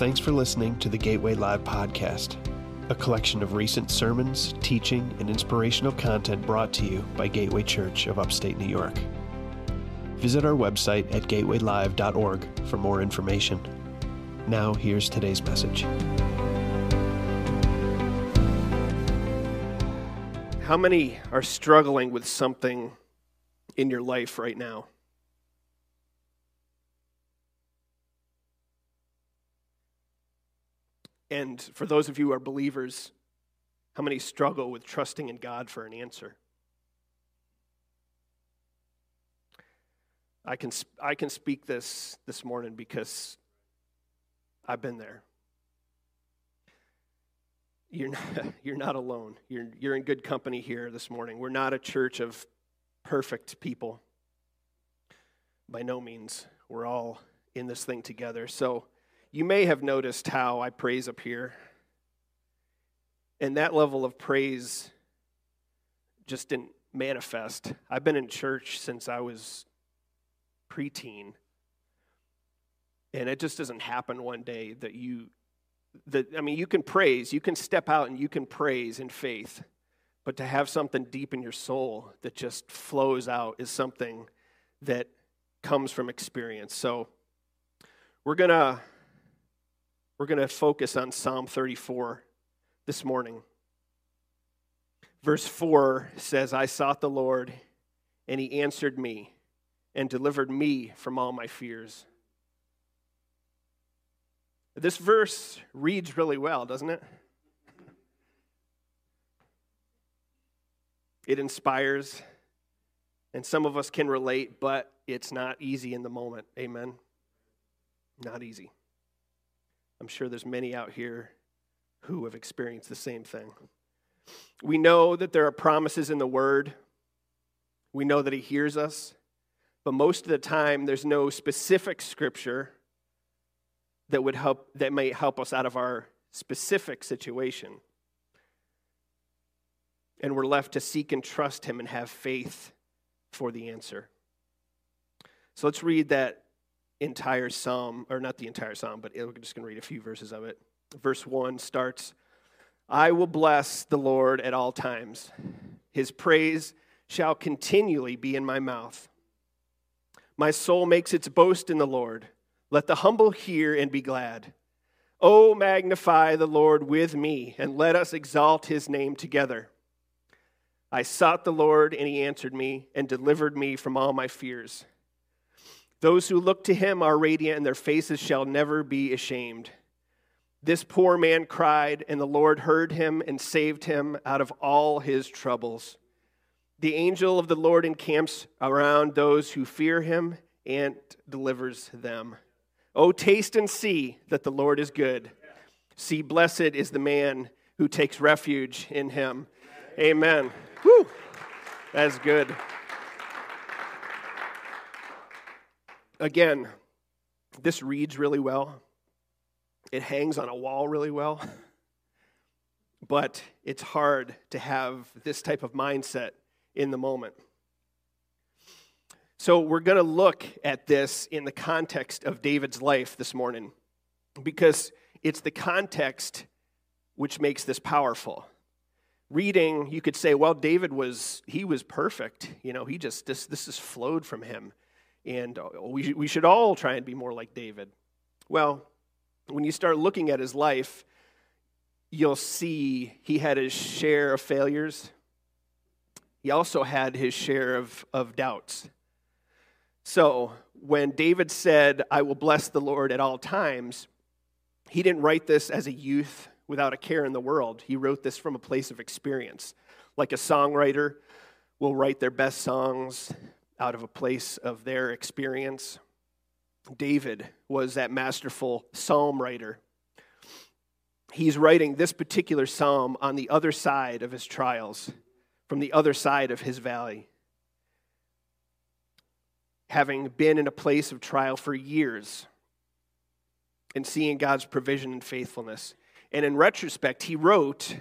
Thanks for listening to the Gateway Live podcast, a collection of recent sermons, teaching, and inspirational content brought to you by Gateway Church of Upstate New York. Visit our website at gatewaylive.org for more information. Now, here's today's message. How many are struggling with something in your life right now? And for those of you who are believers, how many struggle with trusting in God for an answer? I can, I can speak this this morning because I've been there. You're not, you're not alone. You're, you're in good company here this morning. We're not a church of perfect people. By no means. We're all in this thing together. So, you may have noticed how I praise up here. And that level of praise just didn't manifest. I've been in church since I was preteen. And it just doesn't happen one day that you that I mean you can praise, you can step out and you can praise in faith. But to have something deep in your soul that just flows out is something that comes from experience. So we're going to we're going to focus on Psalm 34 this morning. Verse 4 says, I sought the Lord, and he answered me and delivered me from all my fears. This verse reads really well, doesn't it? It inspires, and some of us can relate, but it's not easy in the moment. Amen? Not easy. I'm sure there's many out here who have experienced the same thing. We know that there are promises in the Word. We know that He hears us. But most of the time, there's no specific scripture that would help that may help us out of our specific situation. And we're left to seek and trust Him and have faith for the answer. So let's read that entire psalm, or not the entire psalm, but we're just going to read a few verses of it. Verse 1 starts I will bless the Lord at all times, his praise shall continually be in my mouth. My soul makes its boast in the Lord. Let the humble hear and be glad. Oh, magnify the Lord with me, and let us exalt his name together. I sought the Lord, and he answered me and delivered me from all my fears. Those who look to him are radiant, and their faces shall never be ashamed. This poor man cried, and the Lord heard him and saved him out of all his troubles. The angel of the Lord encamps around those who fear him and delivers them. Oh, taste and see that the Lord is good. See, blessed is the man who takes refuge in him. Amen. Whew. That's good. Again, this reads really well. It hangs on a wall really well. But it's hard to have this type of mindset in the moment. So, we're going to look at this in the context of David's life this morning because it's the context which makes this powerful. Reading, you could say, well, David was, he was perfect. You know, he just, this, this has flowed from him. And uh, we, we should all try and be more like David. Well, when you start looking at his life, you'll see he had his share of failures. He also had his share of, of doubts. So, when David said, I will bless the Lord at all times, he didn't write this as a youth without a care in the world. He wrote this from a place of experience. Like a songwriter will write their best songs out of a place of their experience. David was that masterful psalm writer. He's writing this particular psalm on the other side of his trials, from the other side of his valley. Having been in a place of trial for years and seeing God's provision and faithfulness. And in retrospect, he wrote,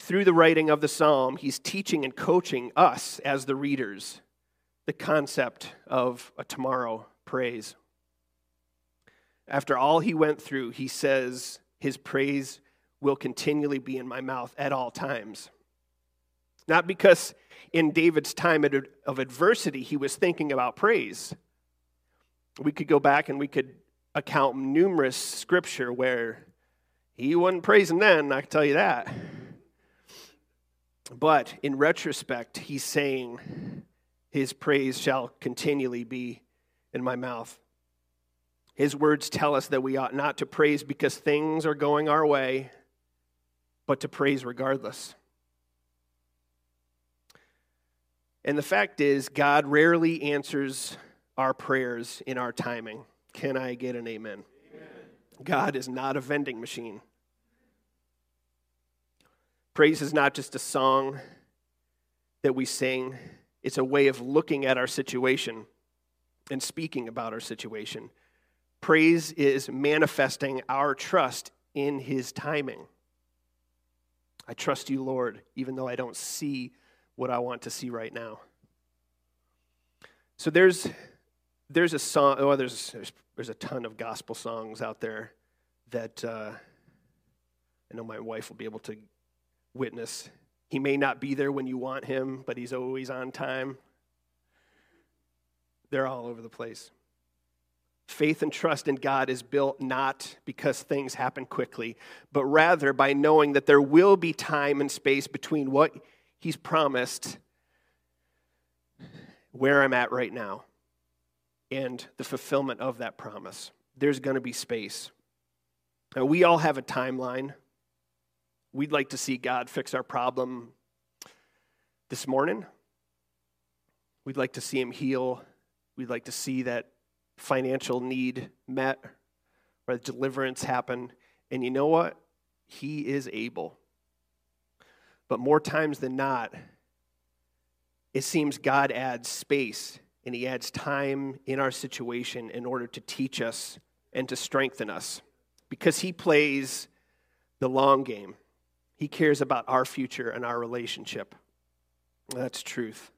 through the writing of the psalm, he's teaching and coaching us as the readers the concept of a tomorrow praise. After all he went through, he says, His praise will continually be in my mouth at all times. Not because in David's time of adversity he was thinking about praise. We could go back and we could account numerous scripture where he wasn't praising then, I can tell you that. But in retrospect, he's saying, His praise shall continually be in my mouth. His words tell us that we ought not to praise because things are going our way, but to praise regardless. And the fact is, God rarely answers our prayers in our timing. Can I get an amen? amen? God is not a vending machine. Praise is not just a song that we sing, it's a way of looking at our situation and speaking about our situation. Praise is manifesting our trust in His timing. I trust you, Lord, even though I don't see what I want to see right now. So there's there's a song. Oh, there's there's, there's a ton of gospel songs out there that uh, I know my wife will be able to witness. He may not be there when you want him, but he's always on time. They're all over the place. Faith and trust in God is built not because things happen quickly, but rather by knowing that there will be time and space between what He's promised, where I'm at right now, and the fulfillment of that promise. There's going to be space. Now, we all have a timeline. We'd like to see God fix our problem this morning. We'd like to see Him heal. We'd like to see that financial need met or the deliverance happen. And you know what? He is able. But more times than not, it seems God adds space and He adds time in our situation in order to teach us and to strengthen us because He plays the long game. He cares about our future and our relationship. That's truth.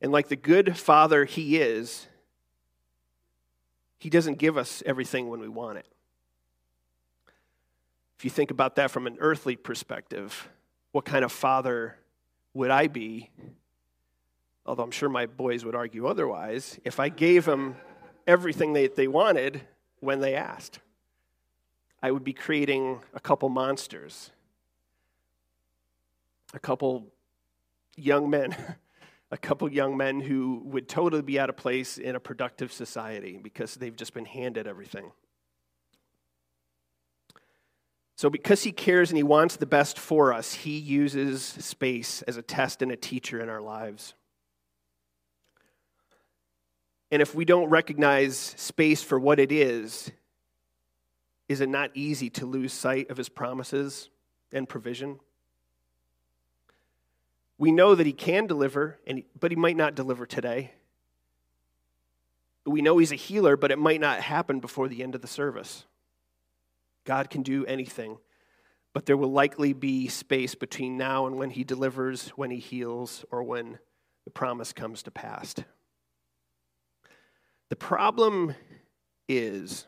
And like the good father he is, he doesn't give us everything when we want it. If you think about that from an earthly perspective, what kind of father would I be? Although I'm sure my boys would argue otherwise, if I gave them everything that they wanted when they asked, I would be creating a couple monsters a couple young men, a couple young men who would totally be out of place in a productive society because they've just been handed everything. So, because he cares and he wants the best for us, he uses space as a test and a teacher in our lives. And if we don't recognize space for what it is, is it not easy to lose sight of his promises and provision? We know that he can deliver, and, but he might not deliver today. We know he's a healer, but it might not happen before the end of the service. God can do anything, but there will likely be space between now and when he delivers, when he heals, or when the promise comes to pass. The problem is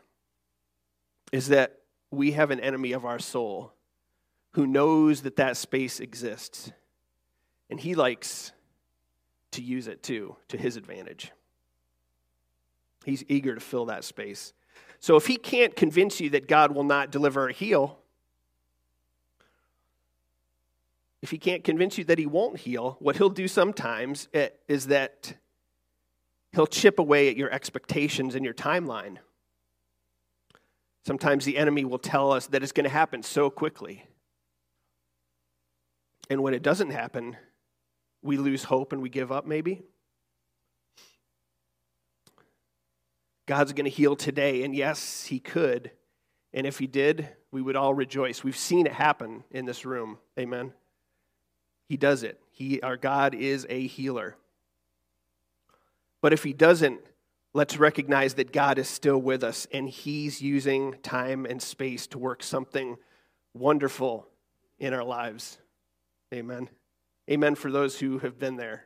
is that we have an enemy of our soul who knows that that space exists and he likes to use it too, to his advantage. He's eager to fill that space. So if he can't convince you that God will not deliver or heal, if he can't convince you that he won't heal, what he'll do sometimes eh, is that he'll chip away at your expectations and your timeline. Sometimes the enemy will tell us that it's going to happen so quickly. And when it doesn't happen, we lose hope and we give up, maybe. God's going to heal today, and yes, He could. And if He did, we would all rejoice. We've seen it happen in this room. Amen. He does it. He, our God is a healer. But if He doesn't, let's recognize that God is still with us, and He's using time and space to work something wonderful in our lives. Amen. Amen for those who have been there.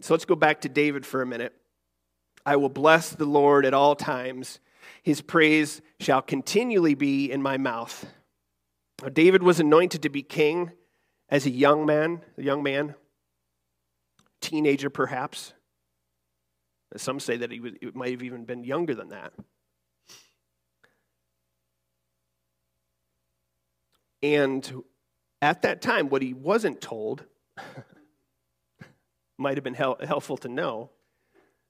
So let's go back to David for a minute. I will bless the Lord at all times. His praise shall continually be in my mouth. David was anointed to be king as a young man, a young man, teenager perhaps. Some say that he was, it might have even been younger than that. And at that time, what he wasn't told might have been hel- helpful to know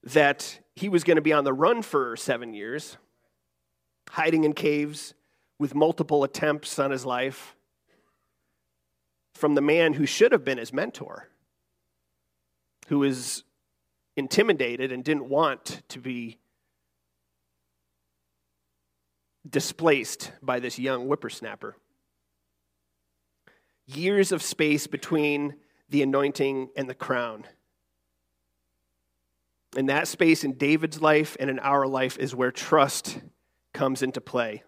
that he was going to be on the run for seven years, hiding in caves with multiple attempts on his life from the man who should have been his mentor, who was intimidated and didn't want to be displaced by this young whippersnapper years of space between the anointing and the crown. And that space in David's life and in our life is where trust comes into play.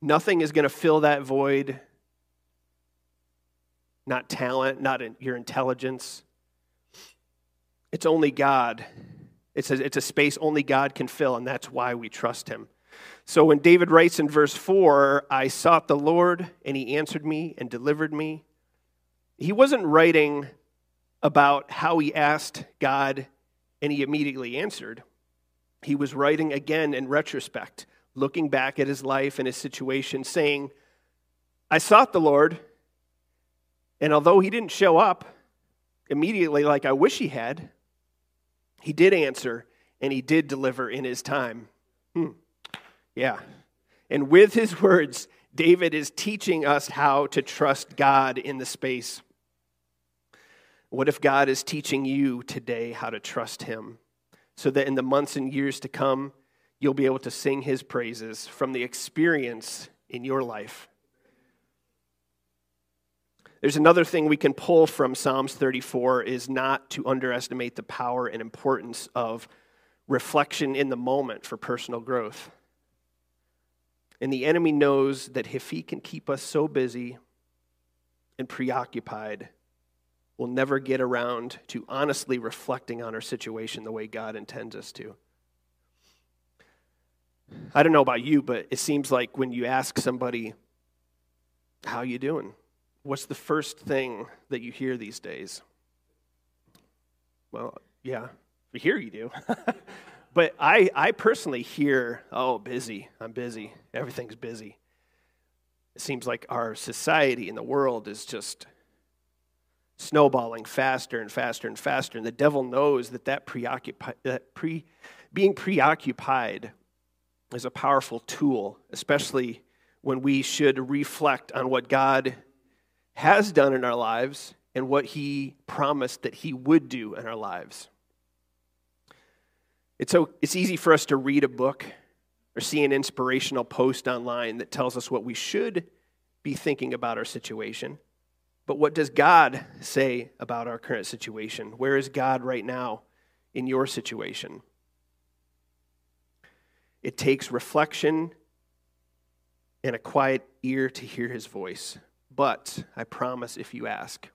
Nothing is going to fill that void. Not talent, not your intelligence. It's only God. It's a, it's a space only God can fill, and that's why we trust Him. So when David writes in verse 4, I sought the Lord, and he answered me and delivered me, he wasn't writing about how he asked God and he immediately answered. He was writing again in retrospect, looking back at his life and his situation, saying, I sought the Lord, and although he didn't show up immediately like I wish he had, he did answer and he did deliver in his time. Hmm. Yeah. And with his words, David is teaching us how to trust God in the space. What if God is teaching you today how to trust him so that in the months and years to come, you'll be able to sing his praises from the experience in your life? There's another thing we can pull from Psalms 34 is not to underestimate the power and importance of reflection in the moment for personal growth. And the enemy knows that if he can keep us so busy and preoccupied, we'll never get around to honestly reflecting on our situation the way God intends us to. I don't know about you, but it seems like when you ask somebody, How you doing? What's the first thing that you hear these days? Well, yeah, here you do. But I, I personally hear, oh, busy. I'm busy. Everything's busy. It seems like our society and the world is just snowballing faster and faster and faster. And the devil knows that that, preoccupi- that pre, being preoccupied is a powerful tool, especially when we should reflect on what God has done in our lives and what he promised that he would do in our lives. It's, so, it's easy for us to read a book or see an inspirational post online that tells us what we should be thinking about our situation. But what does God say about our current situation? Where is God right now in your situation? It takes reflection and a quiet ear to hear his voice. But I promise if you ask,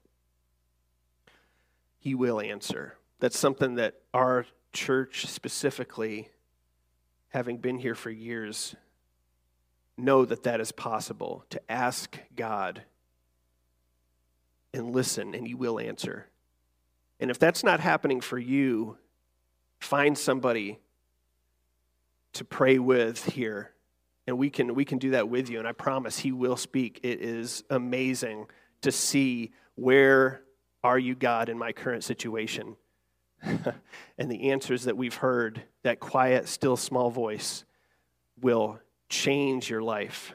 he will answer. That's something that our church specifically, having been here for years, know that that is possible to ask God and listen, and He will answer. And if that's not happening for you, find somebody to pray with here and we can we can do that with you and i promise he will speak it is amazing to see where are you god in my current situation and the answers that we've heard, that quiet, still, small voice, will change your life.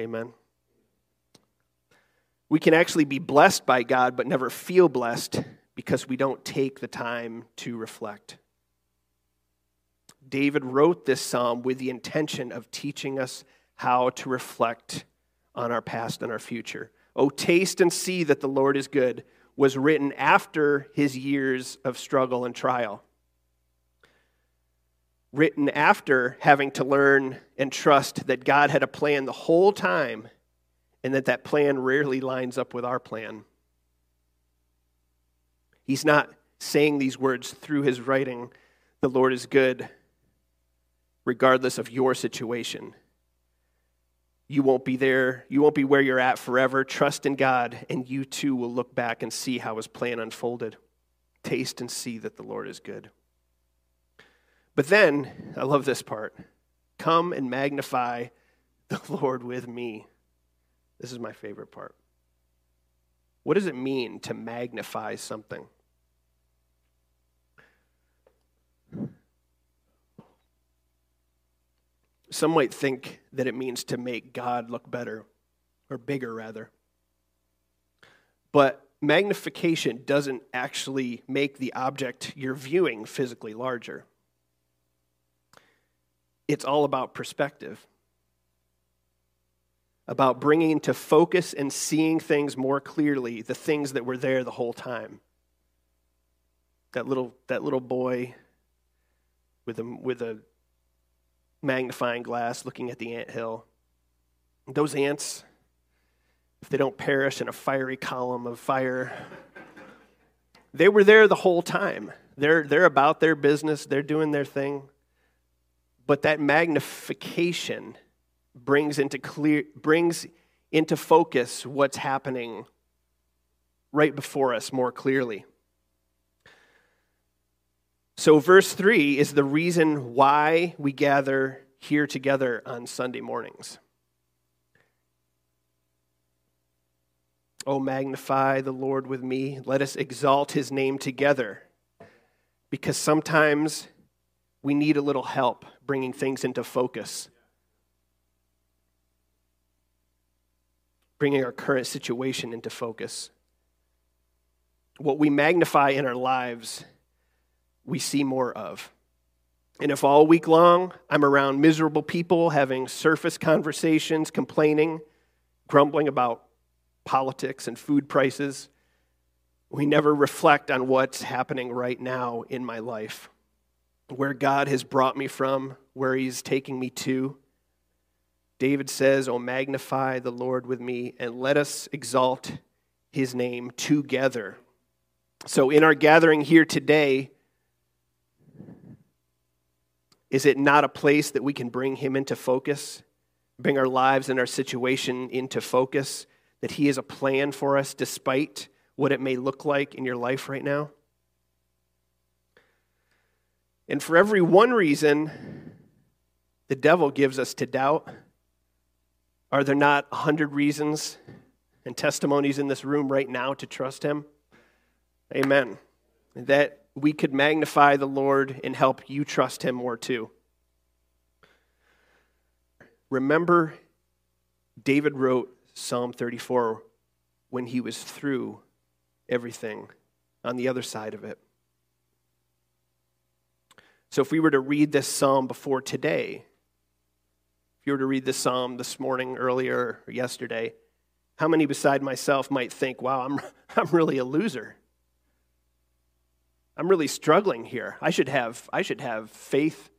Amen. We can actually be blessed by God, but never feel blessed because we don't take the time to reflect. David wrote this psalm with the intention of teaching us how to reflect on our past and our future. Oh, taste and see that the Lord is good was written after his years of struggle and trial. Written after having to learn and trust that God had a plan the whole time and that that plan rarely lines up with our plan. He's not saying these words through his writing the Lord is good regardless of your situation. You won't be there, you won't be where you're at forever. Trust in God, and you too will look back and see how his plan unfolded. Taste and see that the Lord is good. But then, I love this part come and magnify the Lord with me. This is my favorite part. What does it mean to magnify something? Some might think that it means to make God look better, or bigger, rather. But magnification doesn't actually make the object you're viewing physically larger. It's all about perspective, about bringing into focus and seeing things more clearly, the things that were there the whole time. That little, that little boy with a, with a magnifying glass looking at the ant hill. Those ants, if they don't perish in a fiery column of fire, they were there the whole time. They're, they're about their business, they're doing their thing. But that magnification brings into clear brings into focus what's happening right before us more clearly. So, verse 3 is the reason why we gather here together on Sunday mornings. Oh, magnify the Lord with me. Let us exalt his name together. Because sometimes we need a little help bringing things into focus, bringing our current situation into focus. What we magnify in our lives we see more of. And if all week long I'm around miserable people having surface conversations, complaining, grumbling about politics and food prices, we never reflect on what's happening right now in my life, where God has brought me from, where He's taking me to. David says, Oh, magnify the Lord with me, and let us exalt His name together. So, in our gathering here today, is it not a place that we can bring Him into focus, bring our lives and our situation into focus, that He has a plan for us despite what it may look like in your life right now? And for every one reason the devil gives us to doubt, are there not a hundred reasons and testimonies in this room right now to trust Him? Amen. That we could magnify the Lord and help you trust Him more too. Remember, David wrote Psalm 34 when he was through everything on the other side of it. So, if we were to read this psalm before today, if you were to read this psalm this morning, earlier, or yesterday, how many beside myself might think, wow, I'm, I'm really a loser? I'm really struggling here. I should have, I should have faith.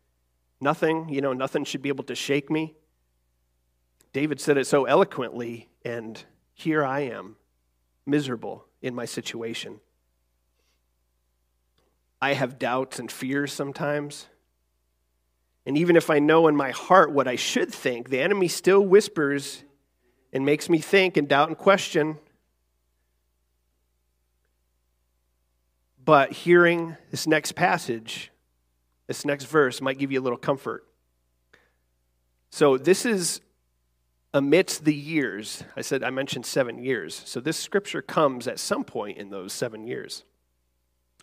Nothing, you know, nothing should be able to shake me. David said it so eloquently, and here I am, miserable in my situation. I have doubts and fears sometimes. And even if I know in my heart what I should think, the enemy still whispers and makes me think and doubt and question. But hearing this next passage, this next verse, might give you a little comfort. So, this is amidst the years. I said, I mentioned seven years. So, this scripture comes at some point in those seven years.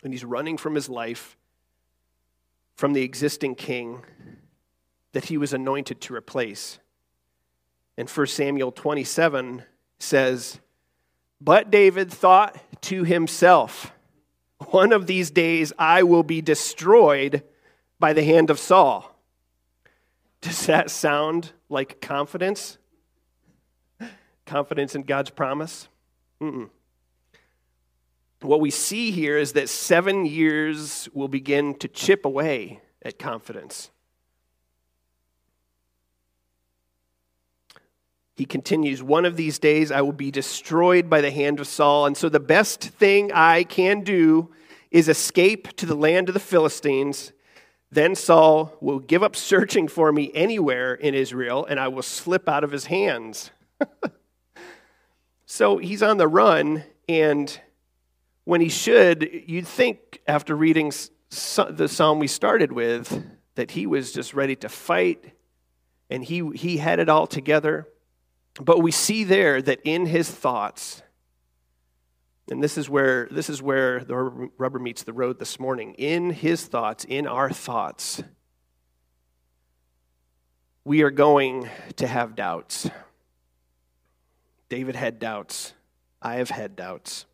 And he's running from his life, from the existing king that he was anointed to replace. And 1 Samuel 27 says, But David thought to himself, one of these days I will be destroyed by the hand of Saul. Does that sound like confidence? Confidence in God's promise? Mm-mm. What we see here is that seven years will begin to chip away at confidence. He continues, One of these days I will be destroyed by the hand of Saul. And so the best thing I can do is escape to the land of the Philistines, Then Saul will give up searching for me anywhere in Israel, and I will slip out of his hands. so he's on the run, and when he should, you'd think after reading the psalm we started with that he was just ready to fight and he, he had it all together. But we see there that in his thoughts, and this is where this is where the rubber meets the road this morning. In his thoughts, in our thoughts, we are going to have doubts. David had doubts. I have had doubts.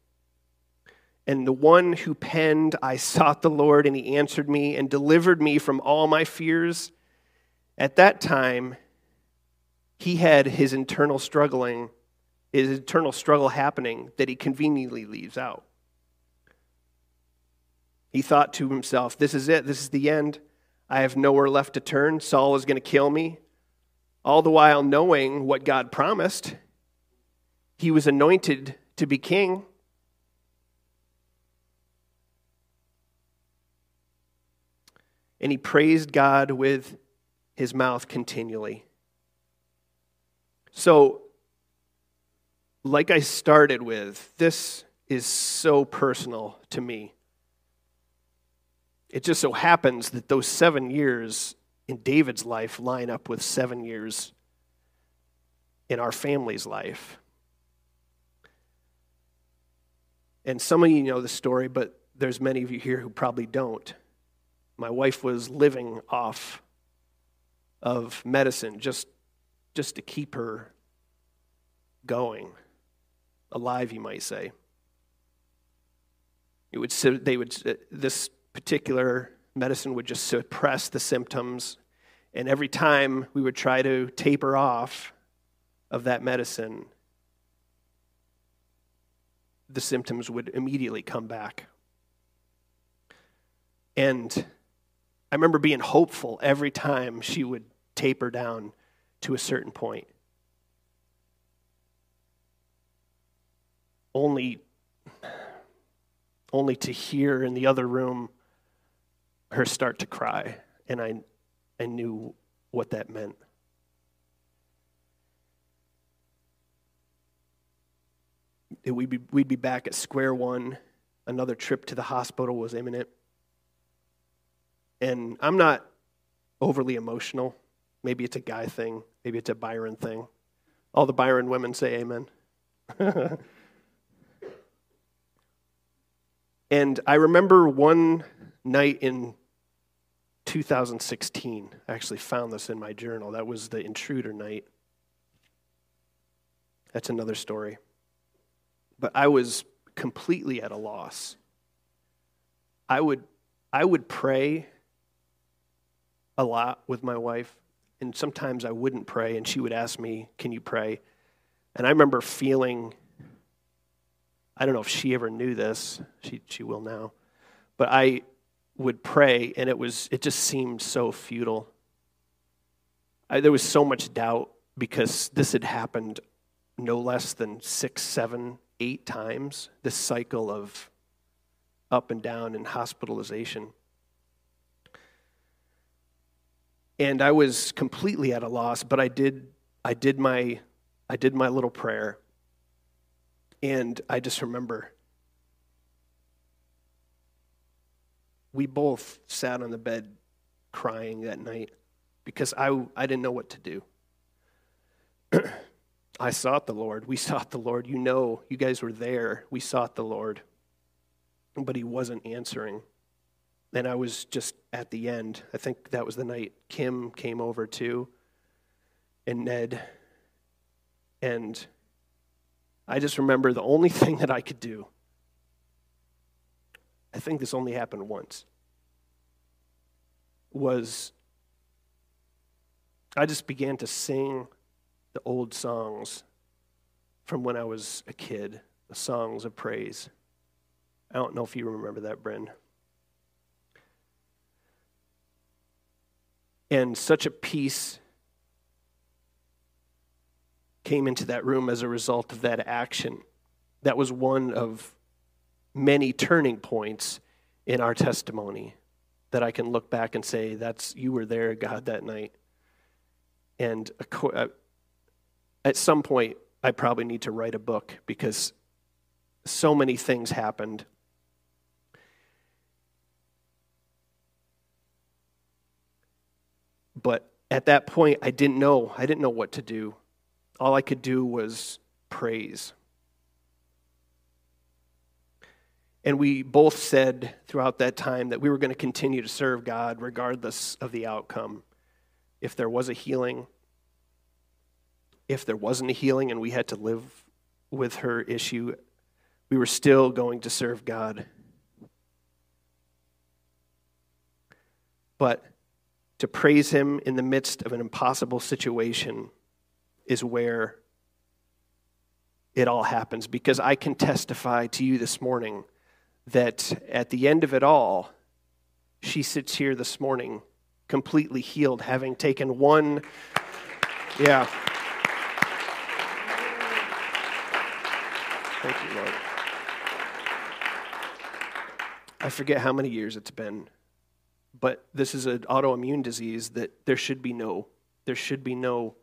And the one who penned, I sought the Lord, and he answered me and delivered me from all my fears. At that time, he had his internal struggling his eternal struggle happening that he conveniently leaves out. He thought to himself, This is it. This is the end. I have nowhere left to turn. Saul is going to kill me. All the while knowing what God promised, he was anointed to be king. And he praised God with his mouth continually. So like I started with, this is so personal to me. It just so happens that those seven years in David's life line up with seven years in our family's life. And some of you know the story, but there's many of you here who probably don't. My wife was living off of medicine just, just to keep her going alive, you might say. It would, they would, uh, this particular medicine would just suppress the symptoms. And every time we would try to taper off of that medicine, the symptoms would immediately come back. And I remember being hopeful every time she would taper down to a certain point. only only to hear in the other room her start to cry and I I knew what that meant. We'd be, we'd be back at square one. Another trip to the hospital was imminent. And I'm not overly emotional. Maybe it's a guy thing. Maybe it's a Byron thing. All the Byron women say amen. And I remember one night in 2016, I actually found this in my journal. That was the intruder night. That's another story. But I was completely at a loss. I would, I would pray a lot with my wife, and sometimes I wouldn't pray, and she would ask me, Can you pray? And I remember feeling I don't know if she ever knew this. She, she will now. But I would pray, and it, was, it just seemed so futile. I, there was so much doubt because this had happened no less than six, seven, eight times this cycle of up and down and hospitalization. And I was completely at a loss, but I did, I did, my, I did my little prayer. And I just remember we both sat on the bed crying that night because I, I didn't know what to do. I sought the Lord. We sought the Lord. You know, you guys were there. We sought the Lord. But he wasn't answering. And I was just at the end. I think that was the night Kim came over too, and Ned. And I just remember the only thing that I could do. I think this only happened once. Was I just began to sing the old songs from when I was a kid, the songs of praise. I don't know if you remember that, Bryn. And such a peace came into that room as a result of that action. That was one of many turning points in our testimony. that I can look back and say, That's you were there, God, that night. And uh, at some point, I probably need to write a book because so many things happened. But at that point, I didn't know. I didn't know what to do. All I could do was praise. And we both said throughout that time that we were going to continue to serve God regardless of the outcome. If there was a healing, if there wasn't a healing and we had to live with her issue, we were still going to serve God. But to praise Him in the midst of an impossible situation is where it all happens. Because I can testify to you this morning that at the end of it all, she sits here this morning completely healed, having taken one. Yeah. Thank you, Lord. I forget how many years it's been, but this is an autoimmune disease that there should be no there should be no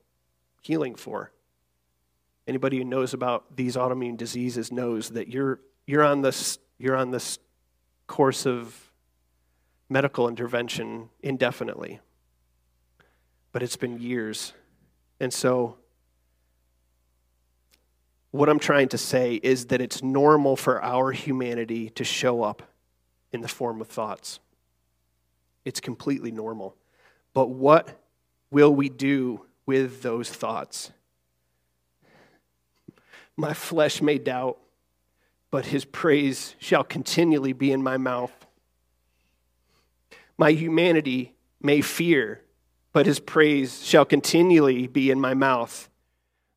healing for. Anybody who knows about these autoimmune diseases knows that you're you're on this you're on this course of medical intervention indefinitely. But it's been years. And so, what I'm trying to say is that it's normal for our humanity to show up in the form of thoughts. It's completely normal. But what will we do with those thoughts? My flesh may doubt, but his praise shall continually be in my mouth. My humanity may fear, but his praise shall continually be in my mouth.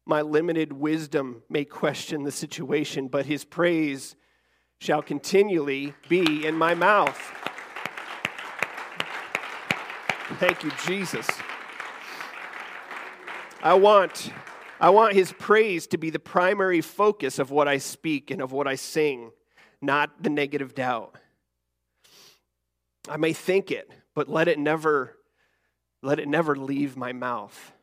My limited wisdom may question the situation, but his praise shall continually be in my mouth. Thank you, Jesus. I want I want his praise to be the primary focus of what I speak and of what I sing, not the negative doubt. I may think it, but let it never let it never leave my mouth.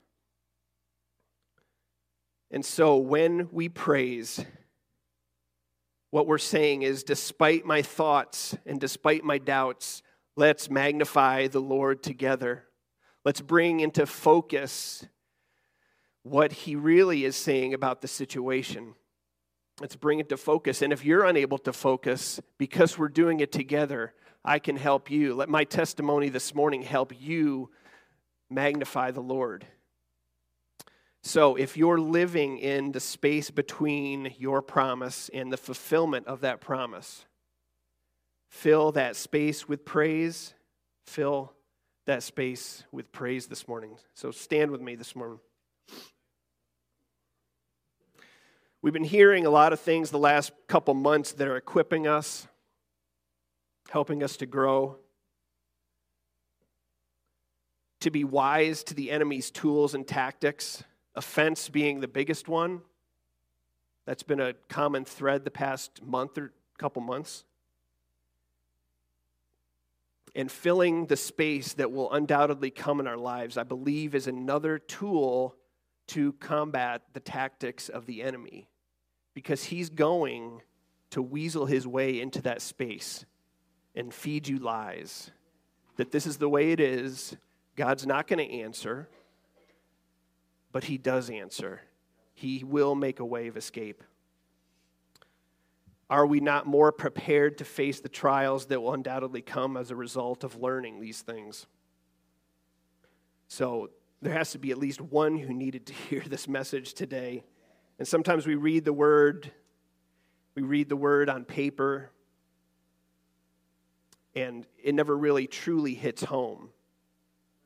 And so when we praise, what we're saying is despite my thoughts and despite my doubts, let's magnify the Lord together. Let's bring into focus what he really is saying about the situation. Let's bring it to focus. And if you're unable to focus because we're doing it together, I can help you. Let my testimony this morning help you magnify the Lord. So, if you're living in the space between your promise and the fulfillment of that promise, fill that space with praise. Fill that space with praise this morning. So, stand with me this morning. We've been hearing a lot of things the last couple months that are equipping us, helping us to grow, to be wise to the enemy's tools and tactics, offense being the biggest one. That's been a common thread the past month or couple months. And filling the space that will undoubtedly come in our lives, I believe, is another tool to combat the tactics of the enemy because he's going to weasel his way into that space and feed you lies that this is the way it is. God's not going to answer, but he does answer. He will make a way of escape. Are we not more prepared to face the trials that will undoubtedly come as a result of learning these things? So, there has to be at least one who needed to hear this message today. And sometimes we read the word, we read the word on paper, and it never really truly hits home.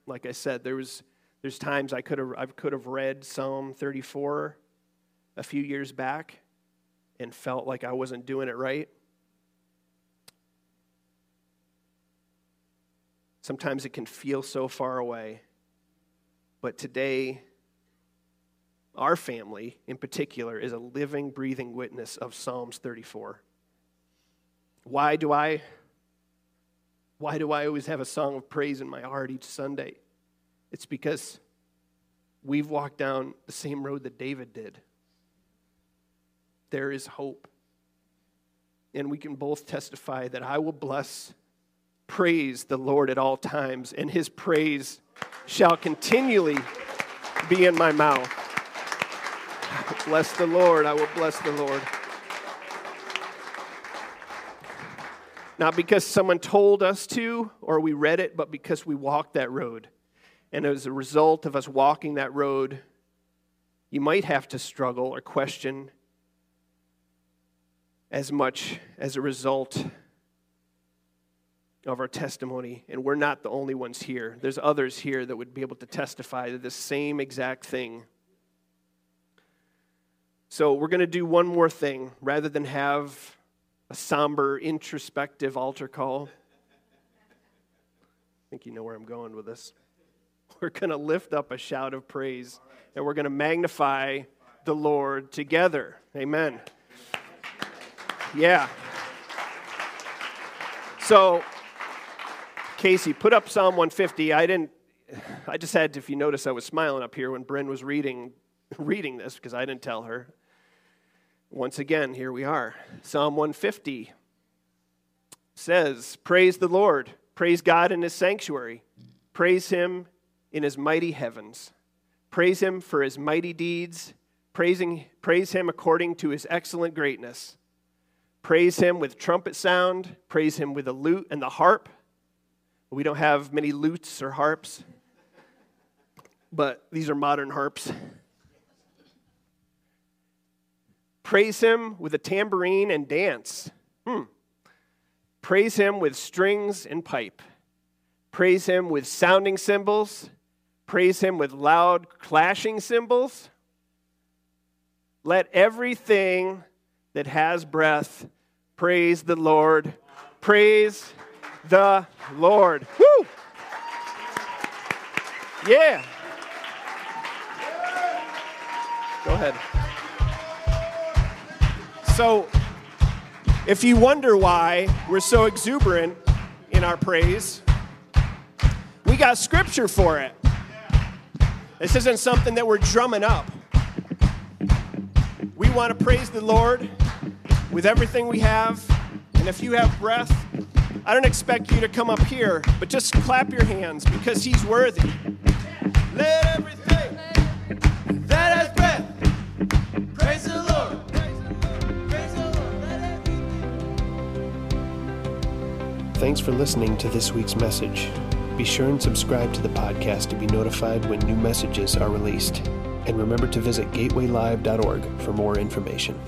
Like I said, there was there's times I could have I could have read Psalm 34 a few years back and felt like I wasn't doing it right. Sometimes it can feel so far away. But today, our family in particular is a living, breathing witness of Psalms 34. Why do I Why do I always have a song of praise in my heart each Sunday? It's because we've walked down the same road that David did. There is hope. And we can both testify that I will bless, praise the Lord at all times, and his praise shall continually be in my mouth. Bless the Lord. I will bless the Lord. Not because someone told us to or we read it, but because we walked that road. And as a result of us walking that road, you might have to struggle or question as much as a result of our testimony. And we're not the only ones here. There's others here that would be able to testify to the same exact thing. So we're going to do one more thing rather than have a somber, introspective altar call. I think you know where I'm going with this. We're going to lift up a shout of praise and we're going to magnify the Lord together. Amen. Yeah. So, Casey, put up Psalm 150. I didn't, I just had if you notice, I was smiling up here when Bryn was reading, reading this because I didn't tell her. Once again, here we are. Psalm 150 says, Praise the Lord, praise God in his sanctuary, praise him in his mighty heavens, praise him for his mighty deeds, praising, praise him according to his excellent greatness. Praise him with trumpet sound, praise him with the lute and the harp. We don't have many lutes or harps, but these are modern harps. Praise him with a tambourine and dance. Hmm. Praise him with strings and pipe. Praise him with sounding cymbals. Praise him with loud clashing cymbals. Let everything that has breath, praise the Lord. Praise the Lord. Woo! Yeah. Go ahead. So, if you wonder why we're so exuberant in our praise, we got scripture for it. This isn't something that we're drumming up. We want to praise the Lord with everything we have. And if you have breath, I don't expect you to come up here, but just clap your hands because He's worthy. Let everything that has breath praise the Lord. Thanks for listening to this week's message. Be sure and subscribe to the podcast to be notified when new messages are released. And remember to visit gatewaylive.org for more information.